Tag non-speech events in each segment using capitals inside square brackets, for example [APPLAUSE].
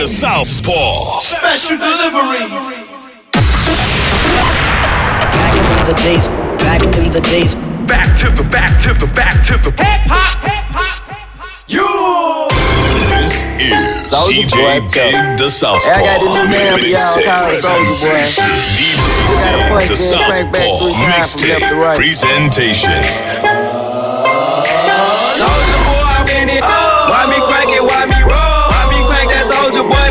DJ the Southpaw. Special delivery. Back into the days, back into the days. Back to the back to the back to the hip hop. Hip hop. You. This is Soulja DJ Boy, Dig the Southpaw. Hey, I got this new name for y'all called Soulja Boy. DJ gotta Dig the in, crank back Southpaw three times from left to mixtape right. presentation.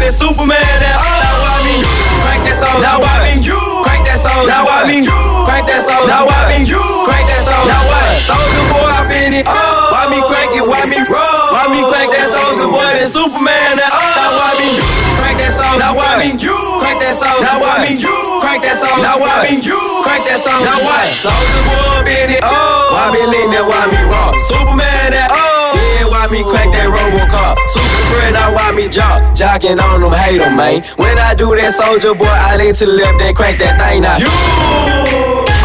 That Superman? That now why me crank that soldier? Now why me crank that soldier? Now why me crank that soldier? Now why me crank that soldier? Now what? Soulja Boy, I'm in it. Oh. Why me crank it? Why me roll? Why me crank that Soulja Boy? That Superman? That now why me crank that soldier? Now why me crank that soldier? Now why me crank that soldier? Now why me crank that soldier? Now what? Soulja Boy, in it. Oh. Why me lean that? Why me raw? Superman? That oh. yeah, why me crack that Robocop? Friend, now why me jock? Jocking on them, hate 'em, man. When I do that Soulja Boy, I lean to left, then crank that thing now. You,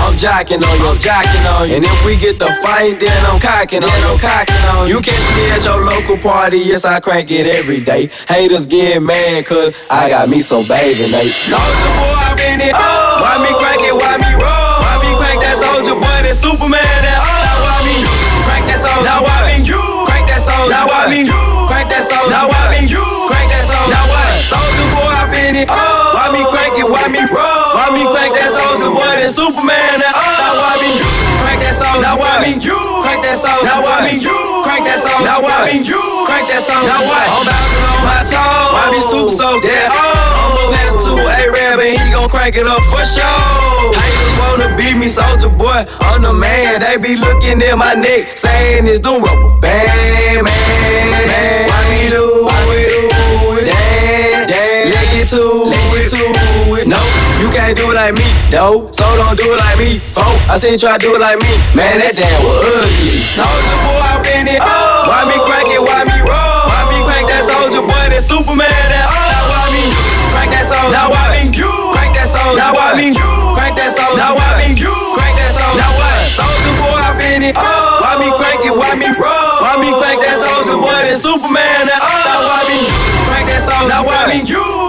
I'm jocking on you, I'm jocking on you. And if we get the fight, then I'm cocking on you, I'm cocking on you. You catch me at your local party, yes, I crank it every day. Haters get mad, cause I got me some baby, Nate. Soulja Boy, I'm in it. Why me crank it, why me Soulja Boy? That Superman? Now uh, why me crank that soldier? Now why me crank that soldier? Now why me crank that soldier? Now why me crank that soldier? Now what? I'm bouncing on my toes. Why me super soaked? Yeah. Oh. I'ma pass to A-Rab and he gon' crank it up for sure. Haters wanna beat me, Soulja Boy. I'm the man. They be looking at my neck, saying it's doing rubber band, man. man. Why me do it? Damn, damn. Let get to it. it. No, you can't do it like me, though. So don't do it like me, folk. I seen you try to do it like me. Man, that damn was ugly. Soulja Boy, I'm in it. Why me crank it? Why me roll? Why me crank that Soulja Boy? That Superman? That now why me crank that soldier? Now why me you crank that soldier? Now why me you crank that soldier? Now why me you crank that soldier? Now what? Soulja Boy, I'm in it. Why me crank it? Why me roll? Why me crank that Soulja Boy? That Superman? That now why me crank that soldier? Now why me crank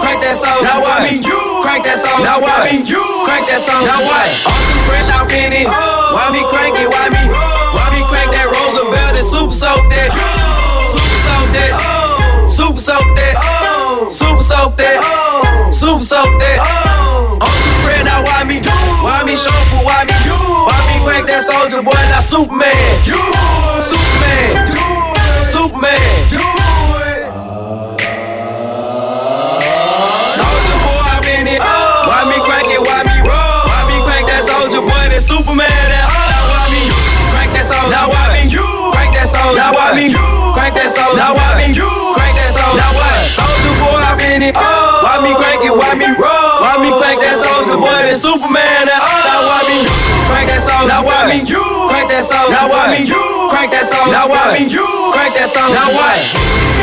crank that soldier? Now what? I'm too fresh, I'm in. Why me crank it? Why me? Why me crank that Roosevelt and super soak that? Super soak that. Super soak that. Super soak that. Super soak that. I'm too fresh, now why me? Why me show why me? Why me crank that Soulja Boy like Superman? Superman. Superman. That soldier? Now why me you? crank that song. Now why me you? crank that song. Now what?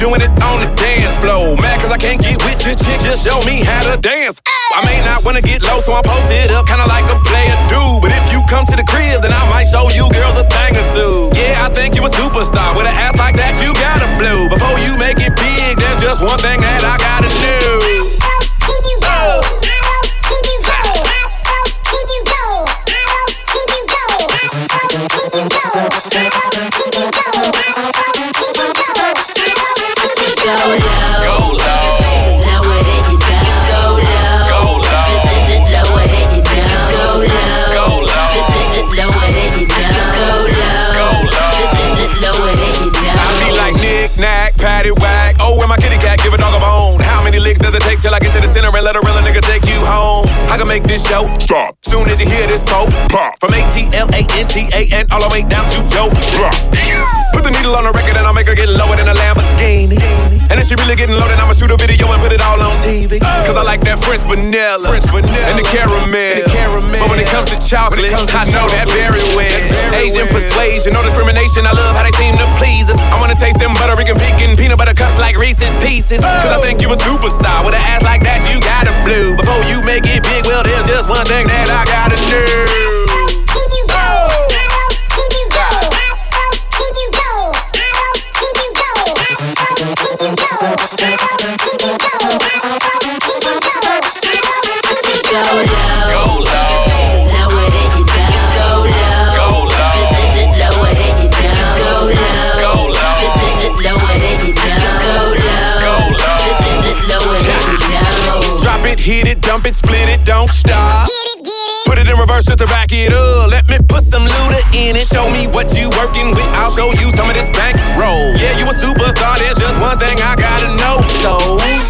Doing it on the dance floor. Mad cause I can't get with your chick, just show me how to dance. I may not wanna get low, so I post it up, kinda like a player do. But if you come to the crib, then I might show you girls a thing or two. Yeah, I think you a superstar. With an ass like that, this show stop. Soon as you hear this quote, pop. From A T L A N T A N all the way down to yo drop. The needle on the record and I'll make her get lower than a Lamborghini. And if she really getting low, then I'ma shoot a video and put it all on TV. Cause I like that French vanilla, French vanilla, and the caramel. But when it comes to chocolate, I know that very well. Asian persuasion, no discrimination. I love how they seem to please us. I wanna taste them butter and pecan peanut butter cups like Reese's Pieces. Cause I think you a superstar with an ass like that. You gotta blue. Before you make it big, well, there's just one thing that I gotta do. Hit it, dump it, split it, don't stop. Get it, get it. Put it in reverse just to back it up. Let me put some looter in it. Show me what you working with. I'll show you some of this bank roll. Yeah, you a superstar. There's just one thing I gotta know. So.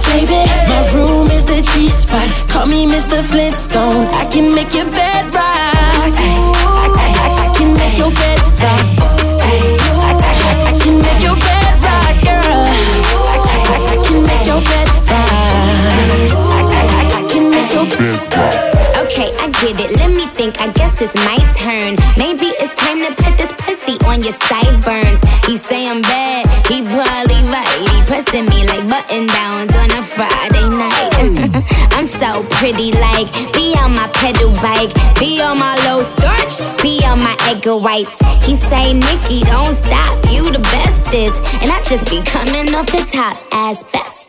baby. My room is the G spot. Call me Mr. Flintstone. I can make your bed rock. I, I, I, I can make your bed rock. I, can make your bed rock, girl. I, can make your bed rock. I can make your bed rock. Okay, I get it. Let me think. I guess it's my turn. Maybe it's time to put this pussy on your sideburns. He say I'm bad. He probably right. He pressing me like button downs on a Friday night. [LAUGHS] I'm so pretty, like be on my pedal bike, be on my low starch, be on my egg whites. He say, Nikki, don't stop, you the bestest, and I just be coming off the top as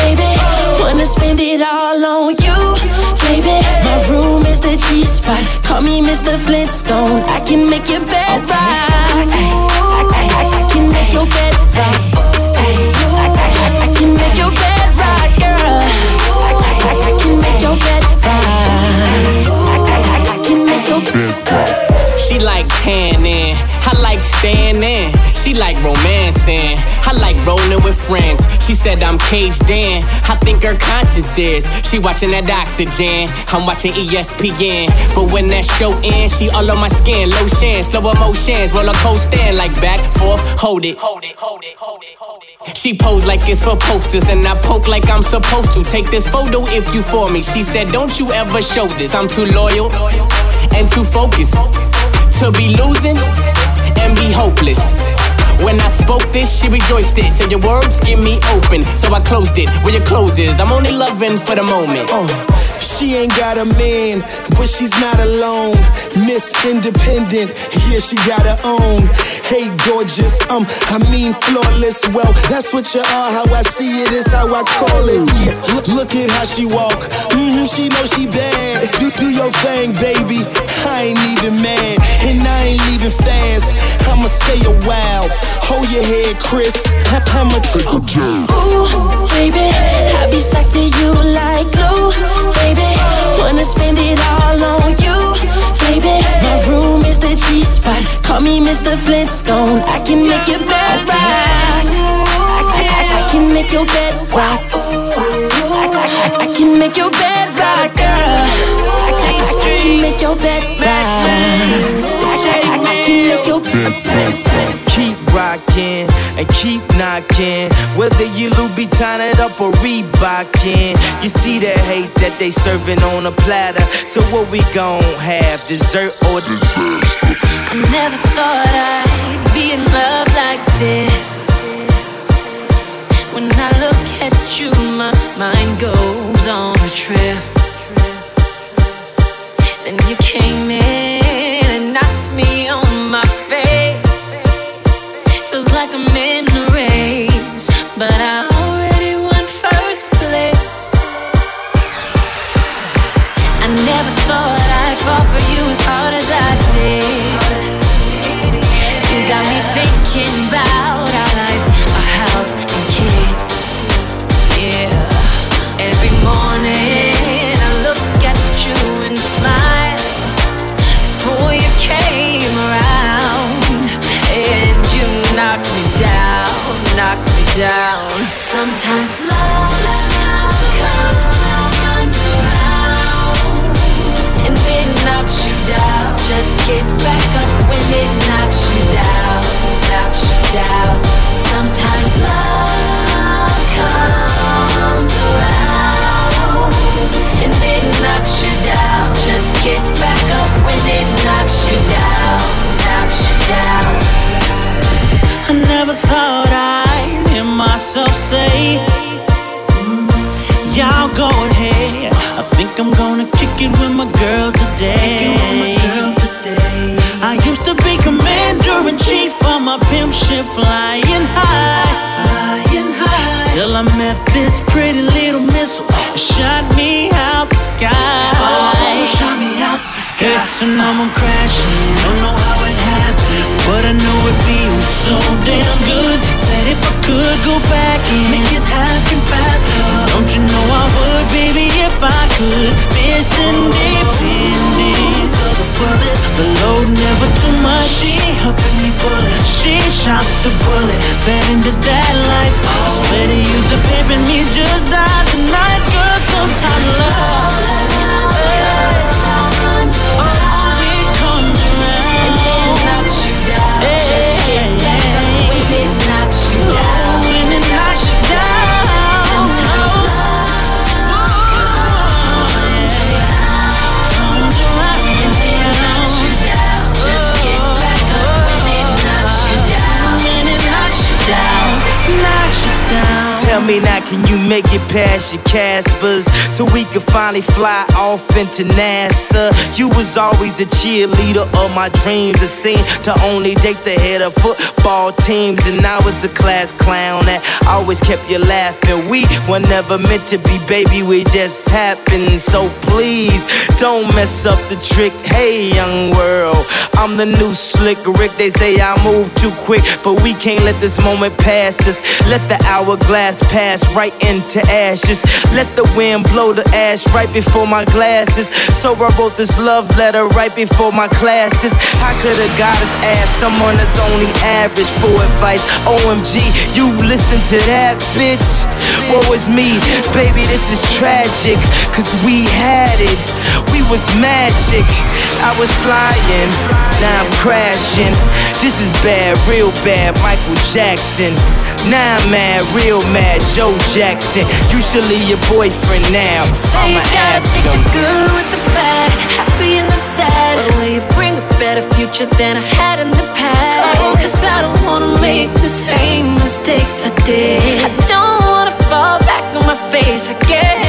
baby. Wanna spend it all on you, baby. My room is the G spot. Call me Mr. Flintstone. I can make your bed rock. I, I, I, I can make your bed rock. I, can make your bed rock, girl. I, can make your bed rock. I can make your bed rock. She like tanning, I like standing. She like romancing, I like rolling with friends. She said I'm caged in, I think her conscience is. She watching that oxygen, I'm watching ESPN. But when that show ends, she all on my skin, lotion, slow emotions, roller coaster, like back, forth, hold it. Hold it, hold it, hold it, hold it. She pose like it's for posters, and I poke like I'm supposed to. Take this photo if you for me. She said, Don't you ever show this. I'm too loyal and too focused to be losing and be hopeless. When I spoke this, she rejoiced it. Said your words give me open, so I closed it. Where your clothes is, I'm only loving for the moment. Uh, she ain't got a man, but she's not alone. Miss Independent, yeah, she got her own. Hey, gorgeous, um, I mean flawless. Well, that's what you are. How I see it is how I call it. Yeah, look, look at how she walk. hmm she know she bad. Do do your thing, baby. I ain't even mad, and I ain't leaving fast. I'ma stay a while. Hold your head, Chris. I'ma take a jab. Ooh, baby, I be stuck to you like glue, baby. Wanna spend it all on you, baby. My room is the G spot. Call me Mr. Flintstone. I can make your bed rock. I, I, I can make your bed rock. I, I, I can make your bed rock, girl. I, I, I can make your bed rock. I, I, I can make your bed rock. Rocking and keep knocking. Whether you Louboutin it up or Reebokin. You see the hate that they serving on a platter. So what we gon' have? Dessert or dessert? I never thought I'd be in love like this. When I look at you, my mind goes on a trip. Then you came in down. Sometimes love comes around and it knocks you down. Just get back up when it knocks you down, knocks you down. Sometimes love myself say, mm, Y'all go ahead. I think I'm gonna kick it with my girl today. I used to be commander in chief of my pimp ship flying high. Flying high. Till I met this pretty little missile. Shot me out the sky. Oh, shot me out the sky. Hit to know I'm crashing. Don't know how it happened. But I know it feels so damn good. Said if I could go back and make it happen faster. Don't you know I would, baby, if I could. Missing independent to the fullest. The load never too much. She helping me pull it. She shot the bullet. fed into that life. I swear to you, the pimping me just died tonight, girl. Sometimes love. Tell me now, can you make it past your Caspers so we can finally fly off into NASA? You was always the cheerleader of my dreams. The scene to only date the head of football teams, and I was the class clown that always kept you laughing. We were never meant to be, baby. We just happened. So please don't mess up the trick. Hey, young world, I'm the new slick Rick. They say I move too quick, but we can't let this moment pass us. Let the hourglass pass right into ashes. Let the wind blow the ash right before my glasses. So I wrote this love letter right before my classes. I could a goddess ask someone that's only average for advice? OMG, you listen to that, bitch. Woe is me, baby, this is tragic. Cause we had it, we was magic. I was flying, now I'm crashing. This is bad, real bad, Michael Jackson. Now I'm mad, real mad, Joe Jackson. You should leave your boyfriend now. Say I'ma you gotta ask take him. the good with the bad, happy and the sad. But will you bring a better future than I had in the past? Oh, cause I don't wanna make the same mistakes I did. I don't wanna fall back on my face again.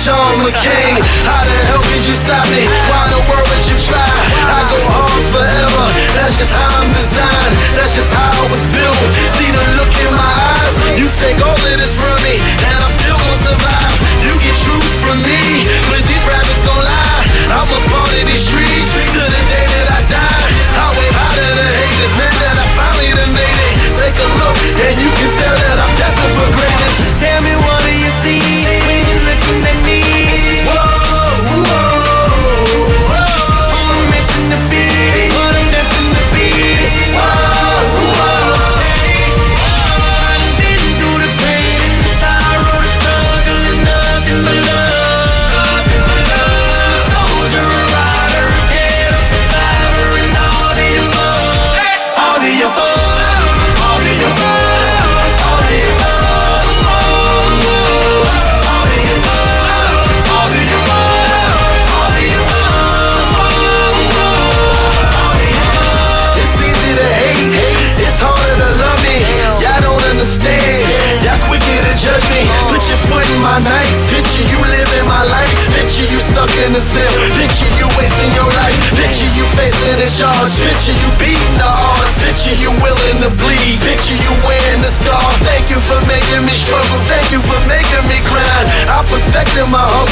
John McCain. How the hell could you stop me? Why the world would you try? I go hard forever, that's just how I'm designed. That's just how I was built. See the look in my eyes, you take all of this from me, and I'm still gonna survive. You get truth from me, but these rappers gon' lie. I'm a part of these streets to the day that I die. I wave out to the haters, man, that I finally done made it. Take a look, and you can tell that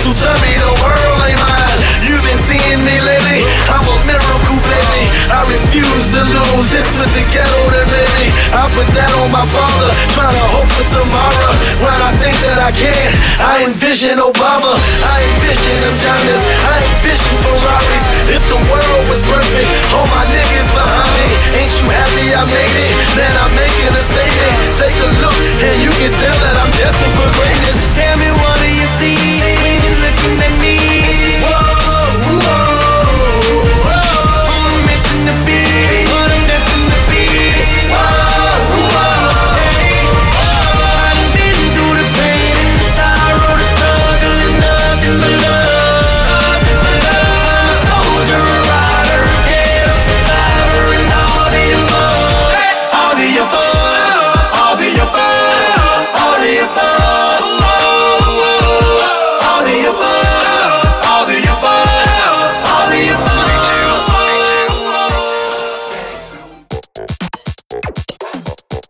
hustle. Tell me the world ain't mine. You've been seeing me lately. I'm a miracle, baby. I refuse to lose. This was the ghetto that made me. I put that on my father. Trying to hope for tomorrow. When I think that I can, I envision Obama. I envision them diamonds. I envision Ferraris. If the world was perfect, all my niggas behind me. Ain't you happy I made it? Then I'm making a statement. Take a look, and you can tell that I'm destined for greatness. Tell me what do you see looking at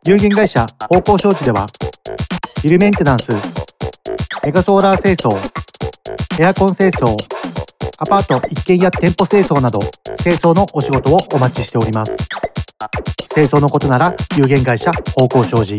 有限会社方向商事ではビルメンテナンスメガソーラー清掃エアコン清掃アパート一軒や店舗清掃など清掃のお仕事をお待ちしております。清掃のことなら有限会社方向商事。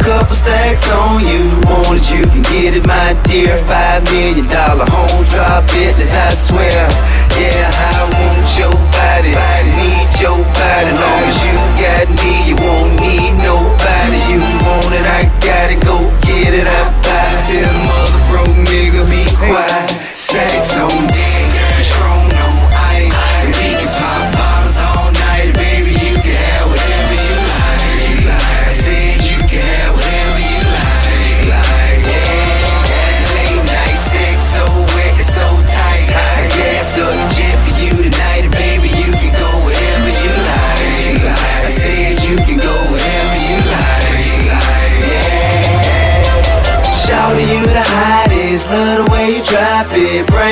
Couple stacks on you. Want it, you can get it, my dear. Five million dollar home drop business, I swear. Yeah, I want your body, need your body. Long as you got me, you won't need nobody. You want it, I got it, go get it. I buy it. Tell the mother broke nigga be quiet. Stacks on deck,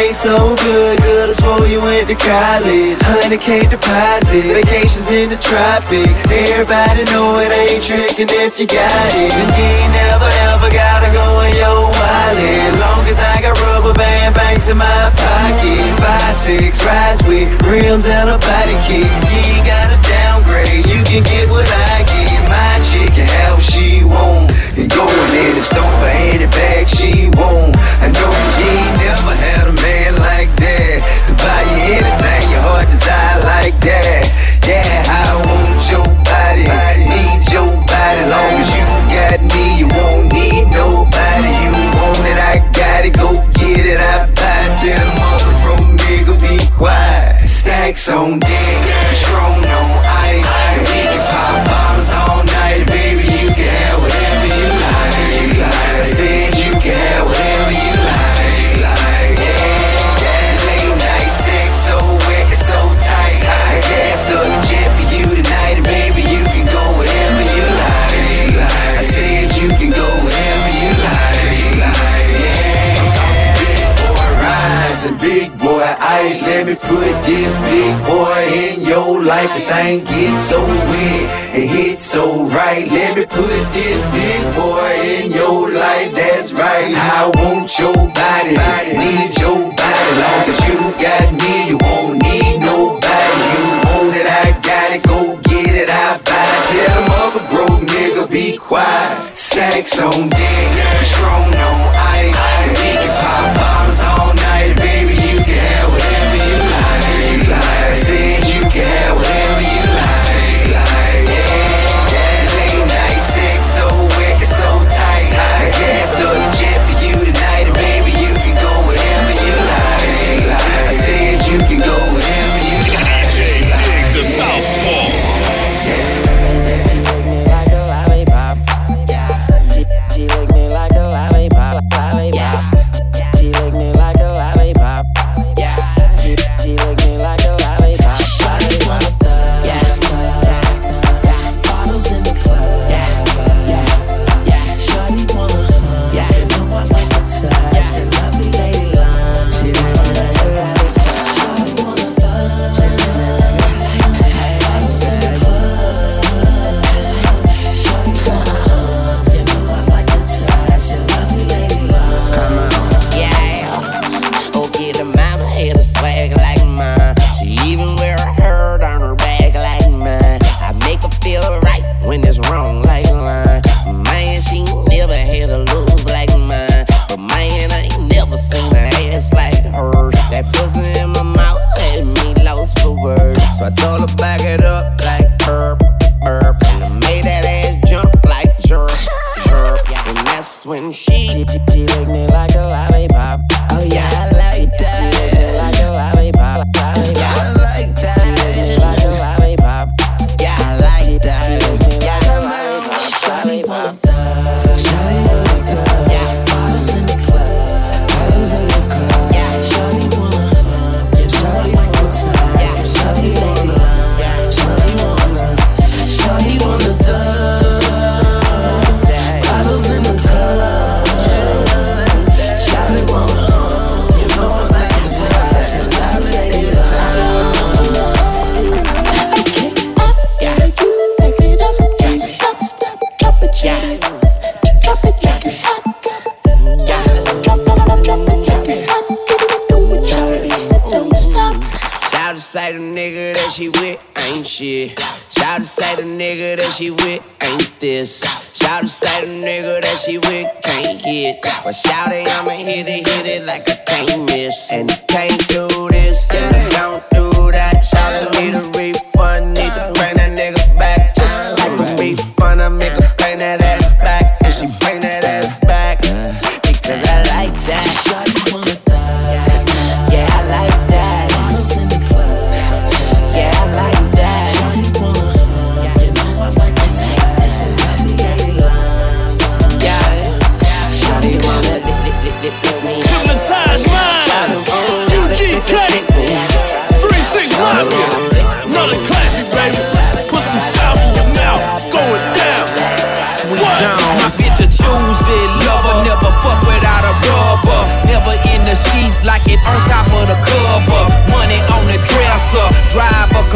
Brain so good, good I swore you went to college. 100k deposits, vacations in the tropics. Everybody know it ain't tricking if you got it. And you ain't never ever gotta go in your wallet. Long as I got rubber band banks in my pocket. Five, six rides with rims and a body kit. You ain't gotta downgrade, you can get what I get. And go in and stomp her any bag she want. I know you never had a man like that. To buy you anything your heart desire like that. Yeah, I want your body, need your body. Long as you got me, you won't need nobody. You want it, I got it, go get it, I buy it. Tell the mother broke nigga be quiet. Stacks on deck, Patron on ice. We can pop bottles all night, baby. Boy. Let me put this big boy in your life. The thing gets so wet and hits so right. Let me put this big boy in your life. That's right. I want your body, need your body. Long as you got me, you won't need nobody. You want it, I got it. Go get it, I buy it. Tell the mother broke nigga be quiet. Stacks on deck, Patron that the nigga that she with ain't this. Shout to say the nigga that she with can't hit. But shout it, I'ma hit it, hit it like I can't miss. And can't do this, and I don't do that. Shout to need a refund, need to bring that nigga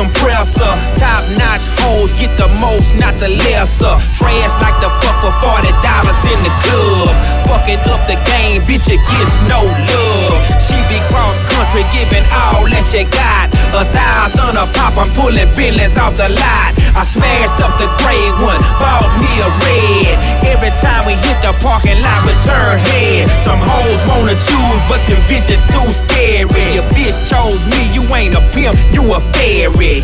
compressor. Top notch hoes get the most, not the lesser. Trash like the fuck for forty dollars in the club. Fucking up the game, bitch, it gets no love. She be cross country, giving all that she got. A thousand a pop, I'm pulling billions off the lot. I smashed up the gray one, bought me a red. Every time we hit the parking lot, we turn head. Some hoes wanna choose, but them bitches too scary. Chose me, you ain't a pimp, you a fairy.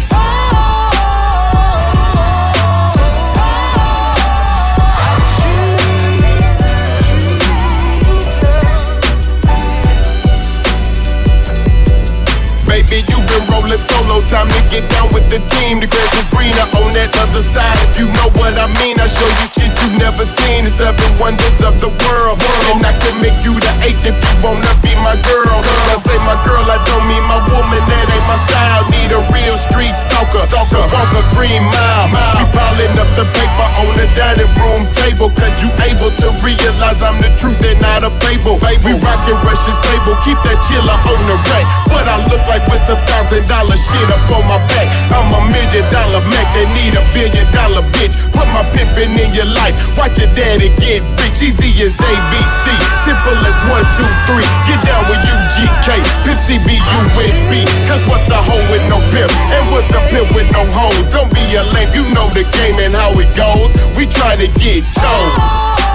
Time to get down with the team. The grass is greener on that other side. If you know what I mean, I show you shit you never seen. The seven wonders of the world. And I can make you the eighth if you wanna be my girl. I say my girl, I don't mean my woman, that ain't my style. Need a real street stalker, stalker, walk a green mile. mile. We piling up the paper on the dining room table, cause you able to realize I'm the truth and not a fable. We rockin' Russian sable, keep that chiller on the rack. What I look like with a thousand dollar shit up on my back. I'm a million dollar Mac, they need a billion dollar bitch. Put my pimpin' in your life, watch your daddy get rich. Easy as ABC, simple as one, two, three. Get down with UGK, Pimp CBU with B. Cause what's a hoe with no pimp? And what's a pimp with no hoes? Don't be a lame, you know the game and how it goes. We try to get Jones.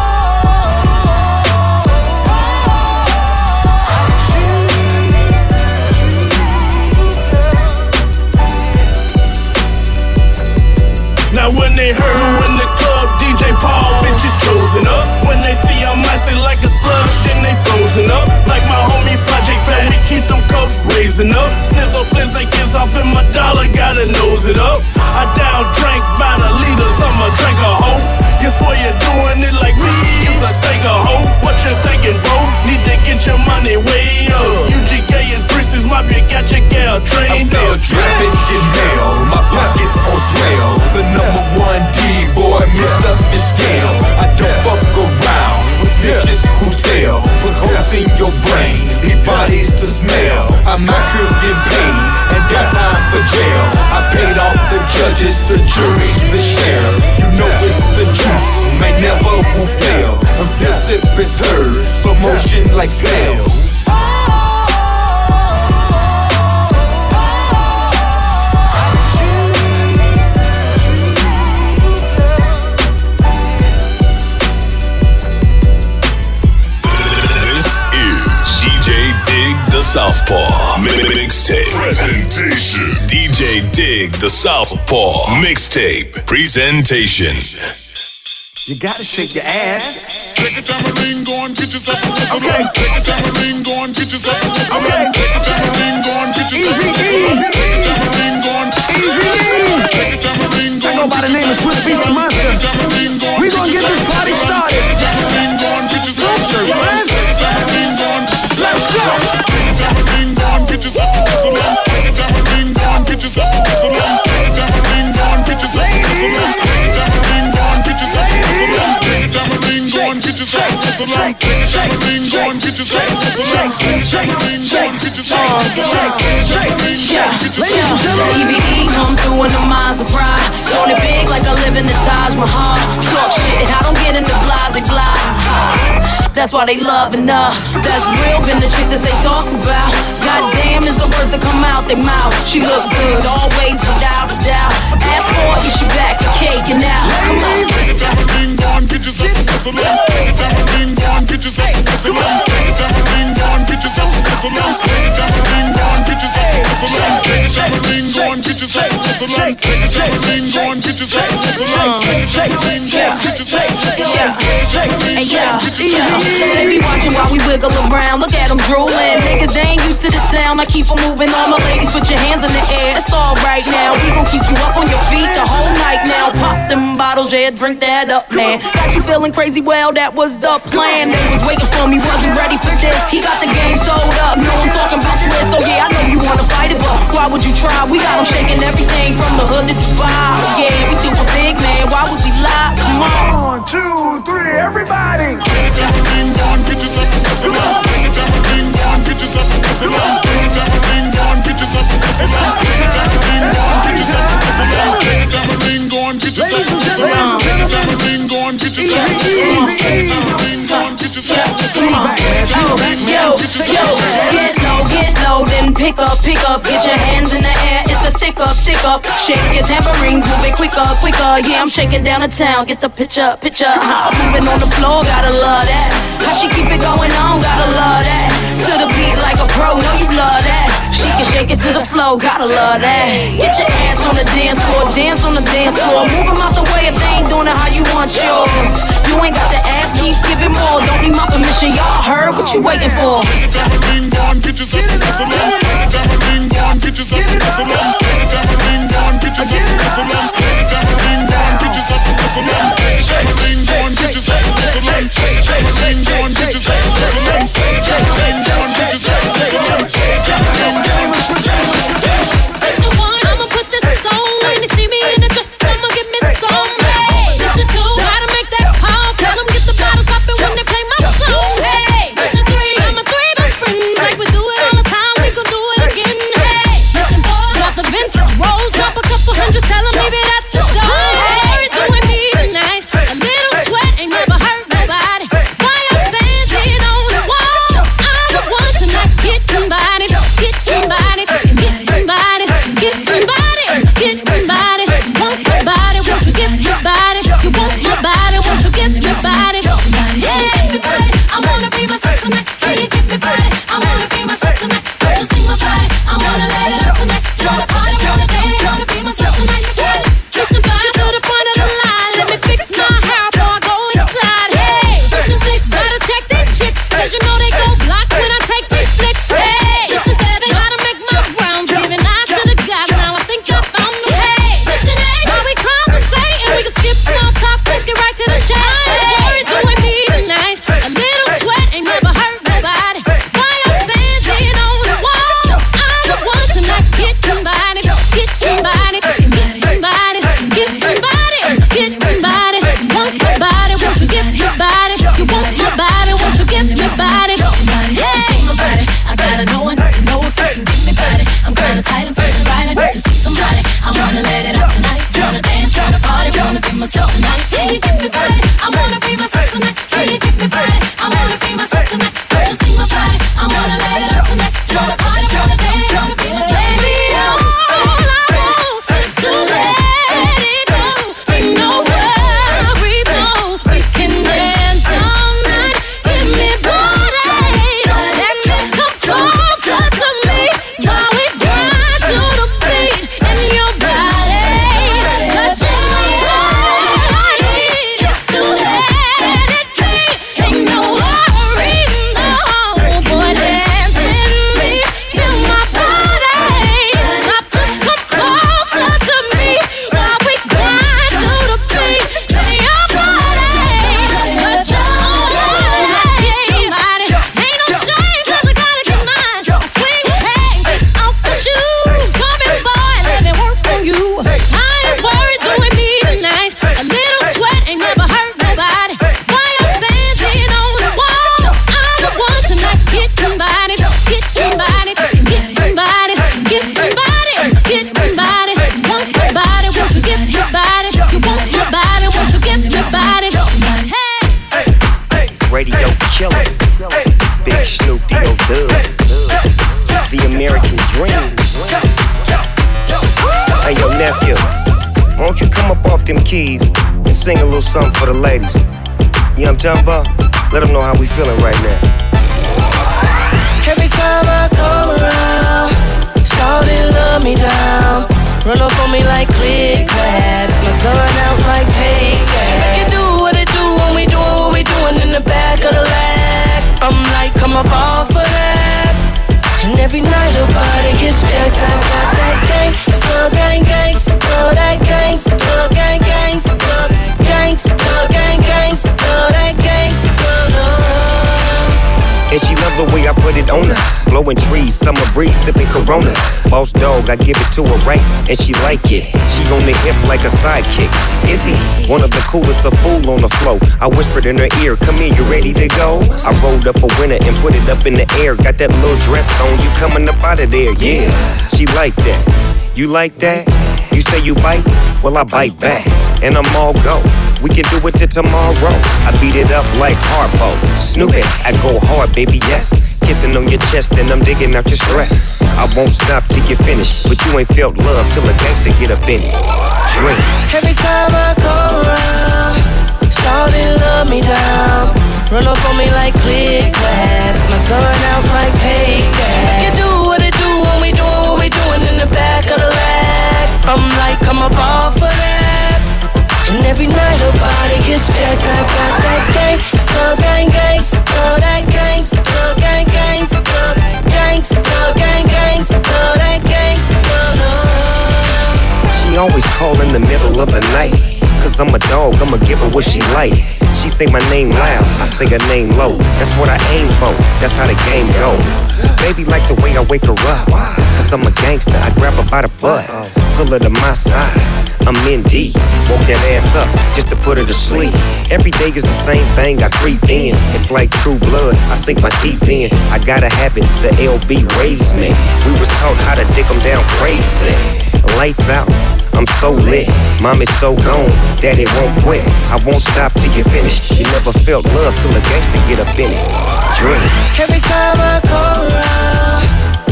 Now when they heard who in the club, DJ Paul, bitches chosen up. When they see I'm icy like a slug, then they frozen up. Like my homie Project Pat, we keep them cups raising up. Snizzle flizz they kiss off in my dollar, gotta nose it up. I down drank by the leaders, drink a hoe. Guess what you're doing it like me, is a think a hoe. What you thinking, bro? Need to get your money way up. UGK and Princess Mafia got your gal I'm trained still up. trapping, get mail. My pockets on swell. The number one D like snails. This is DJ Dig the Southpaw Mixtape Presentation. DJ Dig the Southpaw Mixtape Presentation. You gotta shake your ass. Take a tambourine, go and get yourself a whistle. Okay. Take a tambourine, go and get yourself a whistle. Okay. Take a tambourine, go and get yourself a whistle. Take a tambourine, go and Take a tambourine, go I go by the name of Swiss Beast Monster. We gonna get this party started. Closer, friends. Let's go. Tambourine, go and get yourself a whistle. Take a tambourine, go and get yourself a whistle. Take a tambourine, go and get yourself a whistle. Get yourself a whistle. Take a tambourine, go and get yourself a whistle. Take a tambourine, go and get yourself a whistle. Yeah, EVE come through in the Maserati. Own it big like I live in the Taj Mahal. Talk shit, I don't get into blah blah blah. That's why they loving her. That's real, been the chick that they talk about. Goddamn, is the words that come out their mouth. She look good, always without a doubt. Ask for it, she back and caking out? Come on. Ring on, get yourself a on. Ring on, get yourself a on. Ring on, get yourself a whistle on. Ring on, get yourself a whistle on. Ring on, get yourself a whistle on. Ring on, get yourself a whistle on. Hey, yeah, yeah. They be watching while we wiggle around. Look at them drooling. Niggas, they ain't used to the sound. I keep 'em moving. All my ladies, put your hands in the air. It's all right now. We gon' keep you up on your feet the whole night now. Pop them bottles, yeah, drink that up, man. Got you feeling crazy? Well, that was the plan. They was waiting for me, wasn't ready for this. He got the game sold up. No, I'm talking about Swiss. So oh, yeah, I know you wanna fight it, but why would you try? We got 'em shaking everything from the hood to Dubai. Yeah, we do a big man. Why would we lie? Come on. One, two, three, everybody. Ring on, get yourself a whistle on. Ring on, get yourself a whistle on. Ring on, get yourself a whistle on. Ring on, get yourself a whistle on. Ring on, get yourself a whistle on. Ring on, get yourself a whistle on. Ring on, get yourself a whistle on. Yo, yo, get low, get low, then pick up, pick up, get your hands in the air. It's a stick up, stick up. Shake your tambourines, move it quicker, quicker. Yeah, I'm shaking down the town. Get the picture, picture. Huh? Moving on the floor, gotta love that. How she keep it going on, gotta love that. To the beat like a pro, know you love that. She can shake it to the flow, gotta love that. Get your ass on the dance floor, dance on the dance floor. Move 'em out the way if they ain't doing it how you want yours. You ain't got to ask, keep giving more. Don't need my permission, y'all heard what you waiting for. Ring on, get yourself a whistle on. Ring on, yourself a whistle on. Ring on, get yourself a whistle on. Ring on, yourself a whistle on. Ring on, yourself a whistle on. Ring on, yourself a whistle on. Ring on, whistle on. You breeze, sipping coronas. Boss dog, I give it to her right, and she like it. She on the hip like a sidekick. He one of the coolest, the fool on the flow? I whispered in her ear, Come here, you ready to go? I rolled up a winner and put it up in the air. Got that little dress on, you coming up out of there, yeah. She like that. You like that? You say you bite? Well, I bite back, and I'm all go. We can do it till tomorrow. I beat it up like Harpo. Snoop it, I go hard, baby, yes. Kissing on your chest, and I'm digging out your stress. I won't stop till you finish, but you ain't felt love till a gangster get up in it. Drink. Every time I come around, shawty love me down. Run up on me like click clap, my gun out like take that. You do what it do when we doing what we doing in the back of the lag. I'm like, come up off of that. And every night her body gets jacked, I got that gang, still gang gang, still that gang, still gang gang, love. She always call in the middle of the night. Cause I'm a dog, I'ma give her what she like. She say my name loud, I say her name low. That's what I aim for, that's how the game go. Baby like the way I wake her up. Cause I'm a gangster, I grab her by the butt. Pull her to my side, I'm in deep. Woke that ass up just to put her to sleep. Every day is the same thing, I creep in. It's like true blood, I sink my teeth in. I gotta have it, the LB raised me. We was taught how to dig them down crazy. Lights out, I'm so lit. Mom is so gone, daddy won't quit. I won't stop till you finish. You never felt love till a gangster get up in it. Drink. Every time I come around,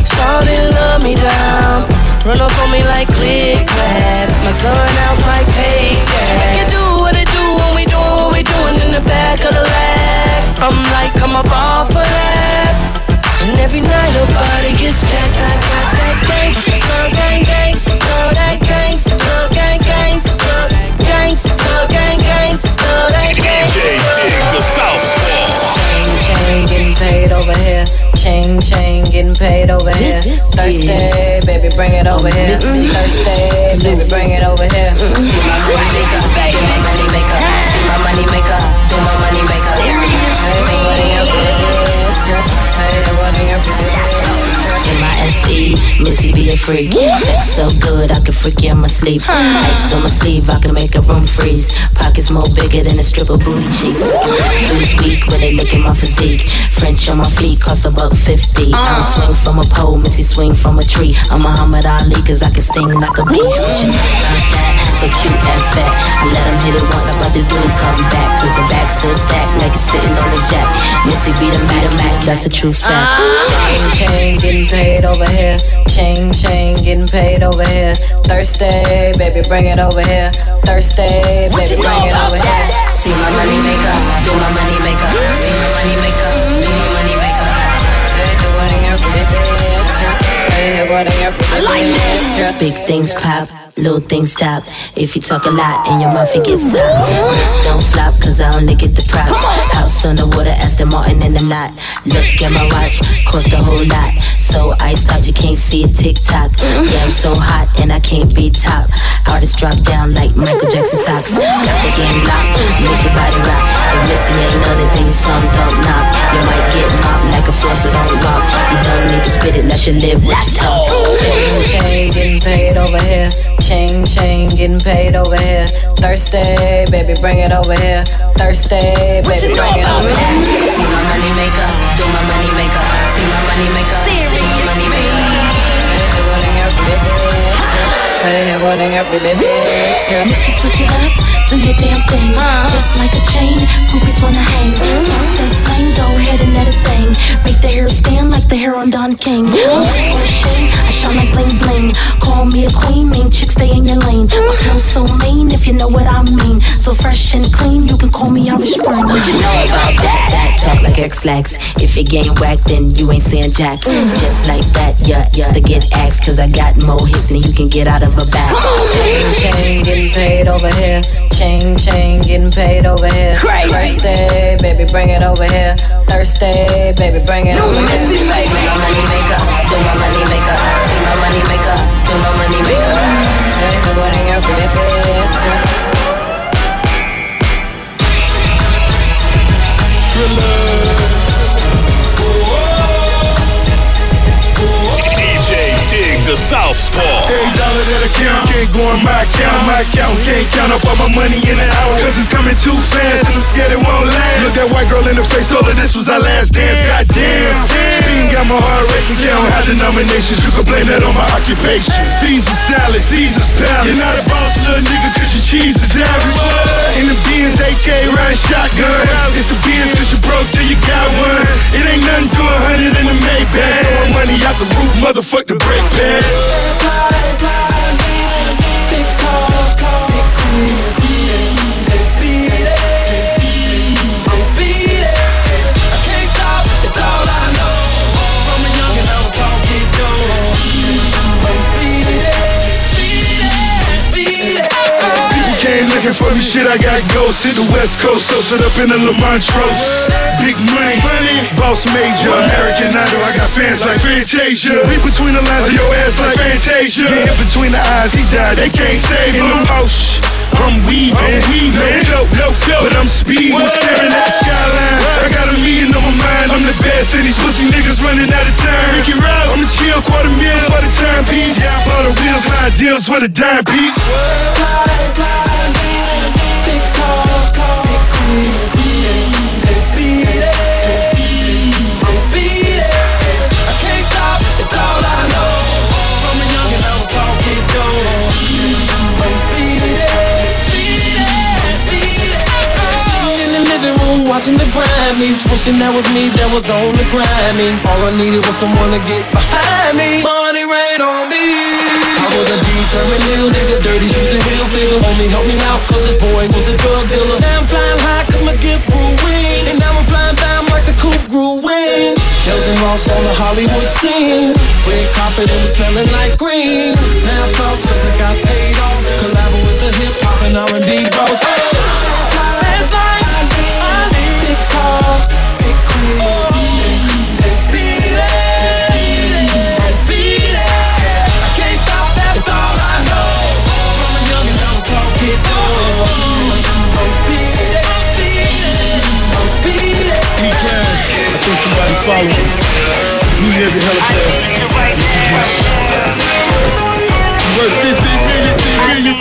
shawty love me down. Run up on me like click clap, my gun out like take that. You do what it do when we doing what we doing in the back of the lag. I'm like, come up off of that. And every night her Thursday, baby, bring it over here. Thursday, baby, bring it over here. See my money maker, do my money maker. See my money maker, do my M-I-S-E, Missy be a freak. Sex so good, I can freak you in my sleep. Ice on my sleeve, I can make a room freeze. Pockets more bigger than a strip of booty cheeks. Lose weak when they look at my physique. French on my feet cost about 50. I don't swing from a pole, Missy swing from a tree. I'm Muhammad Ali, cause I can sting like a bee. What you know about that? So cute and fat. I let him hit it once, I about to do come back. Cause the back's so stacked, like it's sitting on the jack. Missy be the Mac, Mac, that's a true fact. Ah. Chain, chain, getting paid over here. Chain, chain, getting paid over here. Thursday, baby, bring it over here. Thursday, baby, bring it over here. See my money maker, do my money maker. See my money maker, do my money maker. Hey, what in your picture? Hey, what in your picture? Big things pop, little things stop. If you talk a lot and your mouth it gets up. Wrist don't flop, cause I only get the props. House on the water, Aston Martin in the lot. Look at my watch, cost a whole lot. So iced out, you can't see it tick tock. Yeah, I'm so hot and I can't be top. Artists drop down like Michael Jackson socks. Got the game locked, make your body rock. If Missy ain't none of these songs don't knock. You might get mopped like a floss don't rock. You don't need to spit it, let you live what you talk. Chain, chain, getting paid over here. Chain, chain, getting paid over here. Thursday, baby, bring it over here. Thursday, baby, bring it over here. See my money maker, do my money maker. See my money maker, maker. Hey, what in your picture? Hey, what in your picture? Missy, switch it up, do your damn thing. Uh-huh. Just like a chain, groupies wanna hang. Talk that slang, go ahead and let it bang. Make the hair stand like the hair on Don King. I'm a shame, I shine like bling bling. Call me a queen, mean chick, stay in your lane. Mm-hmm. My flow so mean, if you know what I mean. So fresh and clean, you can call me Irish Spring. What you know about that? That talk like X-Lax. If it ain't whack, then you ain't saying jack. Mm. Just like that, yeah, yeah. To get axed, cause I got more hits than you can get out of a bag. Chain, chain, getting paid over here. Chain, chain, getting paid over here. Crazy. Thursday, baby, bring it over here. Thursday, baby, bring it over here. See my money maker, do my money maker. See my money maker, do my money maker. Hey, nobody here for the picture. DJ The Southpaw. Every dollar that I count can't go in my account. My account can't count up all my money in an hour. Cause it's coming too fast and I'm scared it won't last. Look that white girl in the face, told her this was our last dance. Goddamn. Speeding got my heart racing. Count high denominations. You can blame that on my occupation. Caesar salad, Caesar's palace. You're not a boss, little nigga, cause your cheese is average. In the Benz, AK ride shotgun. It's a Benz cause you broke till you got one. It ain't nothing to a hundred in the Maybach. Throwing money out the roof, motherfuck the brake pad. People came looking for me, shit, I got ghosts. Hit the West Coast, so sit up in the Lamontrose. Big money, money, boss major, American Idol. I got fans like Fantasia. Read between the lines of your ass like Fantasia. Yeah, between the eyes, he died, they can't save him. In the Porsche, I'm weaving, I'm weaving. Coat, no coat, but I'm speeding, staring at the skyline. I got a million on my mind, I'm the best, and these pussy niggas running out of time. Ricky Rouse, I'm a chill quarter meal for the timepiece. Yeah, I bought the wheels, high deals for the dime piece. In watching the Grammys, wishing that was me that was on the Grammys. All I needed was someone to get behind me. Money rain on me. I was a determined little nigga, dirty shoes and heel figure. Homie help me out, cause this boy was a drug dealer. Now I'm flying high, cause my gift grew wings. And now I'm flying down like the coupe grew wings. Kells and Ross on the Hollywood scene. Red carpet and we smelling like green. Now I'm cause I got paid off. Collabo is the hip hop and R&B bros. Need cars, big think somebody follow me. You near the helipad. Worth 15 million, 10 million.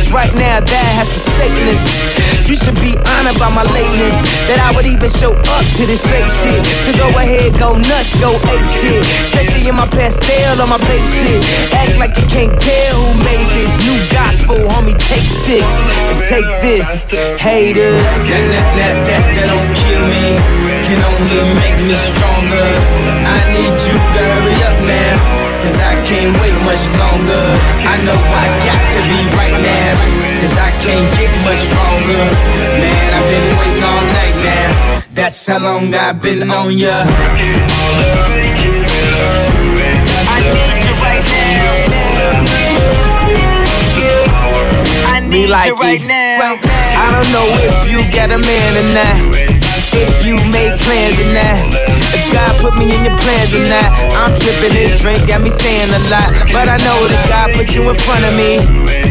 Right now, that has forsaken us. You should be honored by my lateness. That I would even show up to this fake shit. So go ahead, go nuts, go ape shit. Especially in my pastel on my babe shit. Act like you can't tell who made this new gospel, homie. Take six and take this, haters. That, that, that, that, that don't kill me, can only make me stronger. I need you to hurry up now, can't wait much longer. I know I got to be right now, cause I can't get much stronger. Man, I've been waiting all night now, that's how long I've been on ya. I need you right now. I need Me like it. I don't know if you got a man or not. If you made plans or not. If God put me in your plans or not. I'm tripping this drink, got me saying a lot. But I know that God put you in front of me.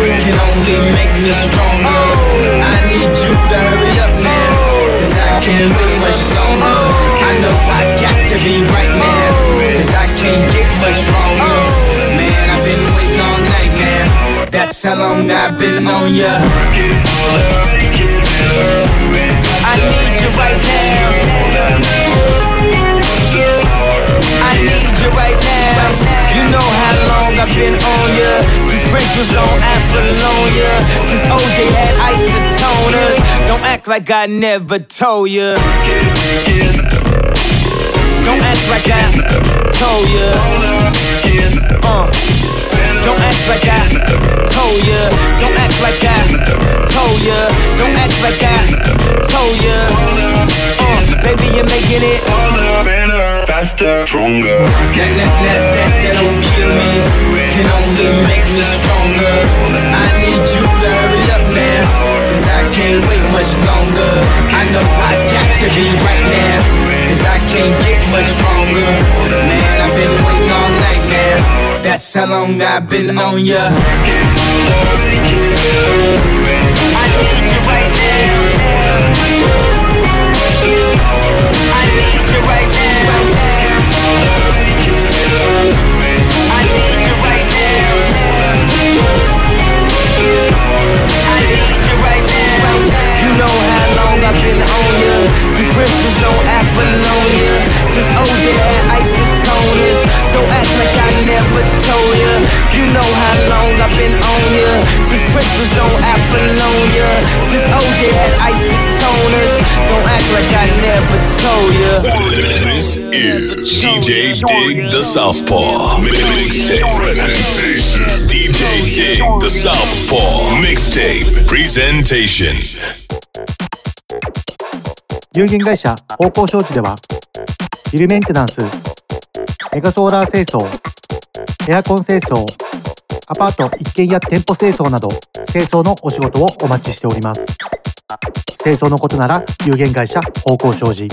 Can only make me stronger. I need you to hurry up now. Cause I can't wait much longer. I know I got to be right now. Cause I can't get much stronger. Man, I've been waiting all night, man. That's how long I've been on ya. I need you right now. I need you right now. You know how long I've been on ya. Since Prince was on Apollonia. Since OJ had isotoners. Don't act like I never told ya. Don't act like I told ya. Uh. Don't act like I told ya. Don't act like I told ya. Don't act like I told ya. Uh, baby, you're making it. Better, faster, stronger. That, that, that, that, that don't kill me. Can only make me stronger. I need you to hurry up now. Cause I can't wait much longer. I know I got to be right now. Cause I can't get much stronger. Man, I've been waiting all night now. That's how long I've been on ya. I need you right now. I need you right now. I need you right now. I need you right now. You know how long I've been on ya. Since Prince was on Apollonia. Since OJ had isotoners. Don't act like I never told ya. You know how long I've been on ya. Since Prince was on Apollonia. Since OJ had isotoners. Don't act like I never told ya. This is DJ Dig the Southpaw Mixtape. DJ Dig the Southpaw Mixtape Presentation. 有限会社方向商地ではビルメンテナンスメガソーラー清掃エアコン清掃アパート一軒家店舗清掃など清掃のお仕事をお待ちしております清掃のことなら有限会社方向商事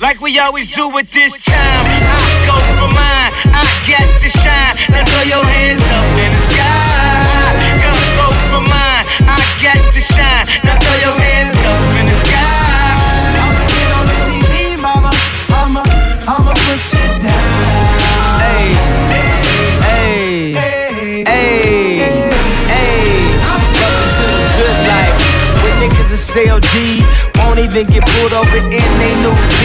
Like we always do at this time. I go for mine, I get to shine. Now throw your hands up in the sky. Go, go for mine, I get to shine. Now throw your hands It down. Hey, hey, hey, hey. Welcome to the good life. When niggas are CLD, won't even get pulled over in they new V.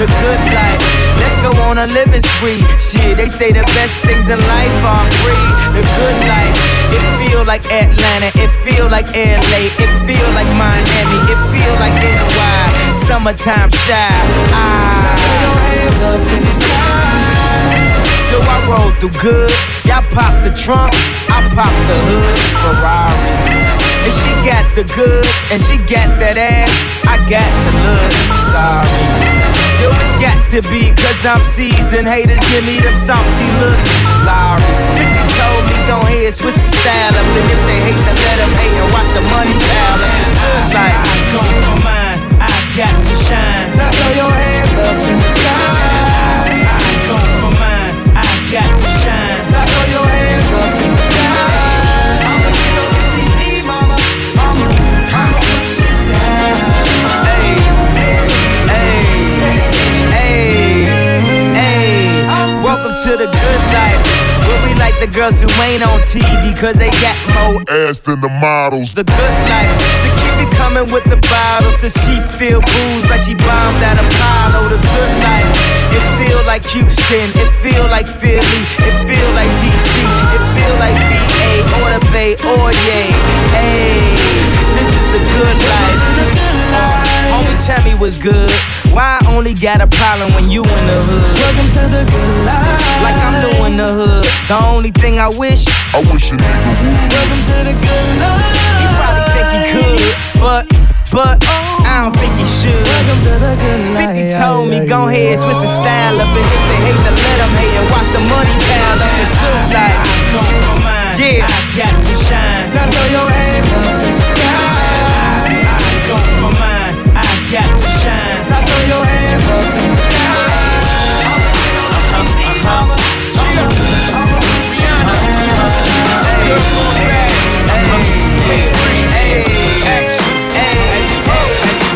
The good life. Go on a living spree. Shit, they say the best things in life are free. The good life. It feel like Atlanta. It feel like LA. It feel like Miami. It feel like NY. Summertime shy. Ah. So I roll through good. Y'all pop the trunk. I pop the hood. Ferrari. And she got the goods, and she got that ass. I got to look sorry. Yo, it's got to be, cause I'm seasoned. Haters give me them salty looks. Lowry's 50 told me, don't hear, switch the style up. And if they hate, then let them hate and watch the money pile up. Like, I go for mine, I got to shine. Now throw your hands the girls who ain't on TV, cause they got more Ass than the models. the good life. So keep it coming with the bottles. So she feel booze like she bombed at Apollo. The good life. It feel like Houston. It feel like Philly. It feel like DC. It feel like VA or the Bay or yay. Hey, this is the good life. Homie, tell me what's good. Why I only got a problem when you in the hood? Welcome to the good life. Like I'm doing the hood. The only thing I wish, I wish a nigga would. Welcome to the good life. he probably think he could, but, but, I don't think he should. Welcome to the good life. 50 told me, go ahead, switch the style up. And if they hate, to let them hate and watch the money pile up. The good life. Come from mine. Yeah. I got to shine. Now throw your hands up in the sky. I come from mine. I got to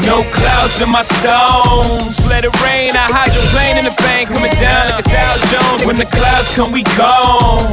No clouds in my stones. Let it rain. I hydroplane in the bank, coming down like a Dow Jones. When the clouds come, we gone.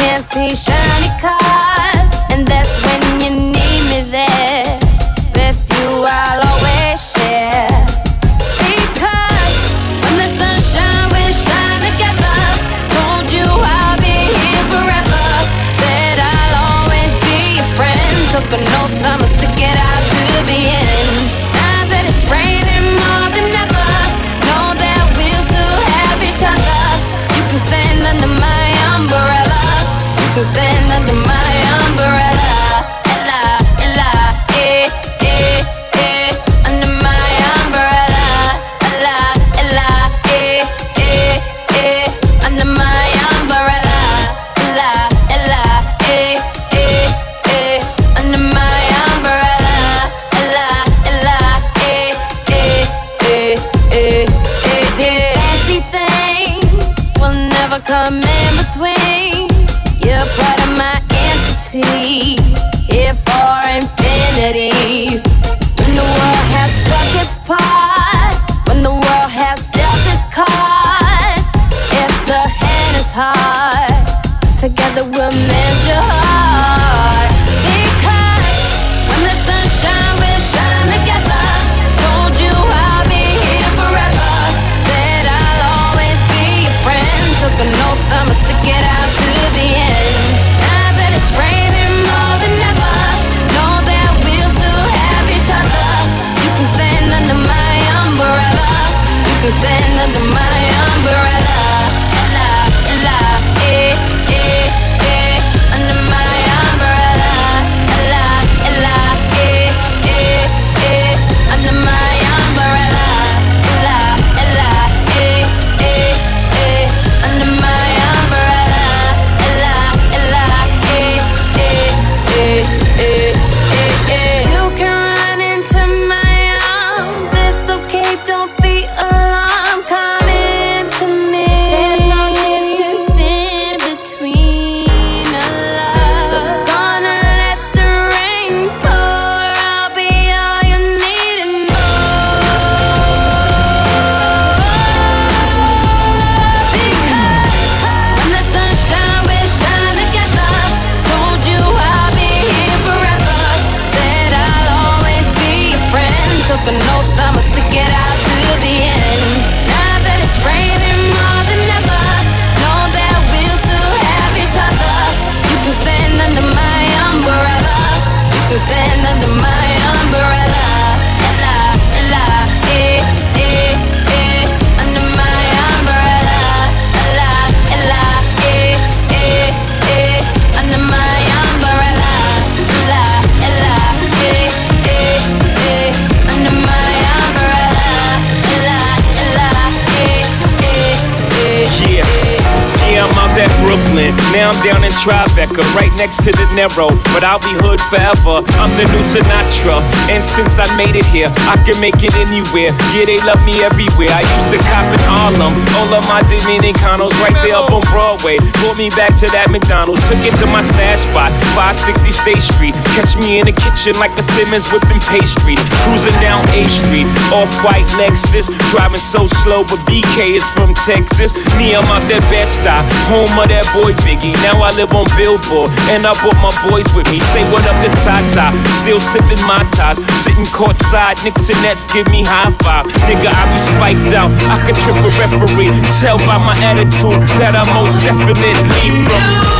can't see shiny cars. Narrow. But I'll be hood forever. I'm the new Sinatra. And since I made it here, I can make it anywhere. Yeah, they love me everywhere. I used to cop in Harlem. All of my Dominicanos right there up on Broadway. Brought me back to that McDonald's. Took it to my stash spot, 560 State Street. Catch me in the kitchen like a Simmons whipping pastry. Cruising down A Street, off white Lexus. Driving so slow, but BK is from Texas. Me, I'm out that bed stop, home of that boy Biggie. Now I live on Billboard, and I brought my boys with me. Say what up to Tata, still sipping my ties. Sitting courtside, Knicks and Nets give me high five. Nigga, I be spiked out, I could trip a referee. Tell by my attitude that I most definitely from.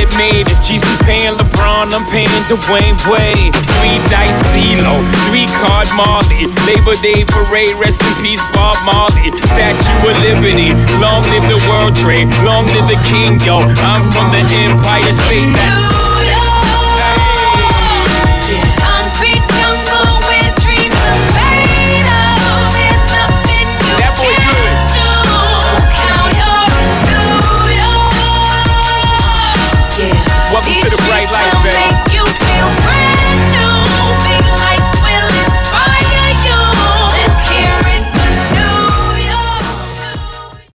it made. If Jesus paying LeBron, I'm paying Dwayne Wade. Three dice CeeLo, three card Marley. Labor Day parade, rest in peace Bob Marley. Statue of Liberty, long live the World Trade, long live the King, yo. I'm from the Empire State. That's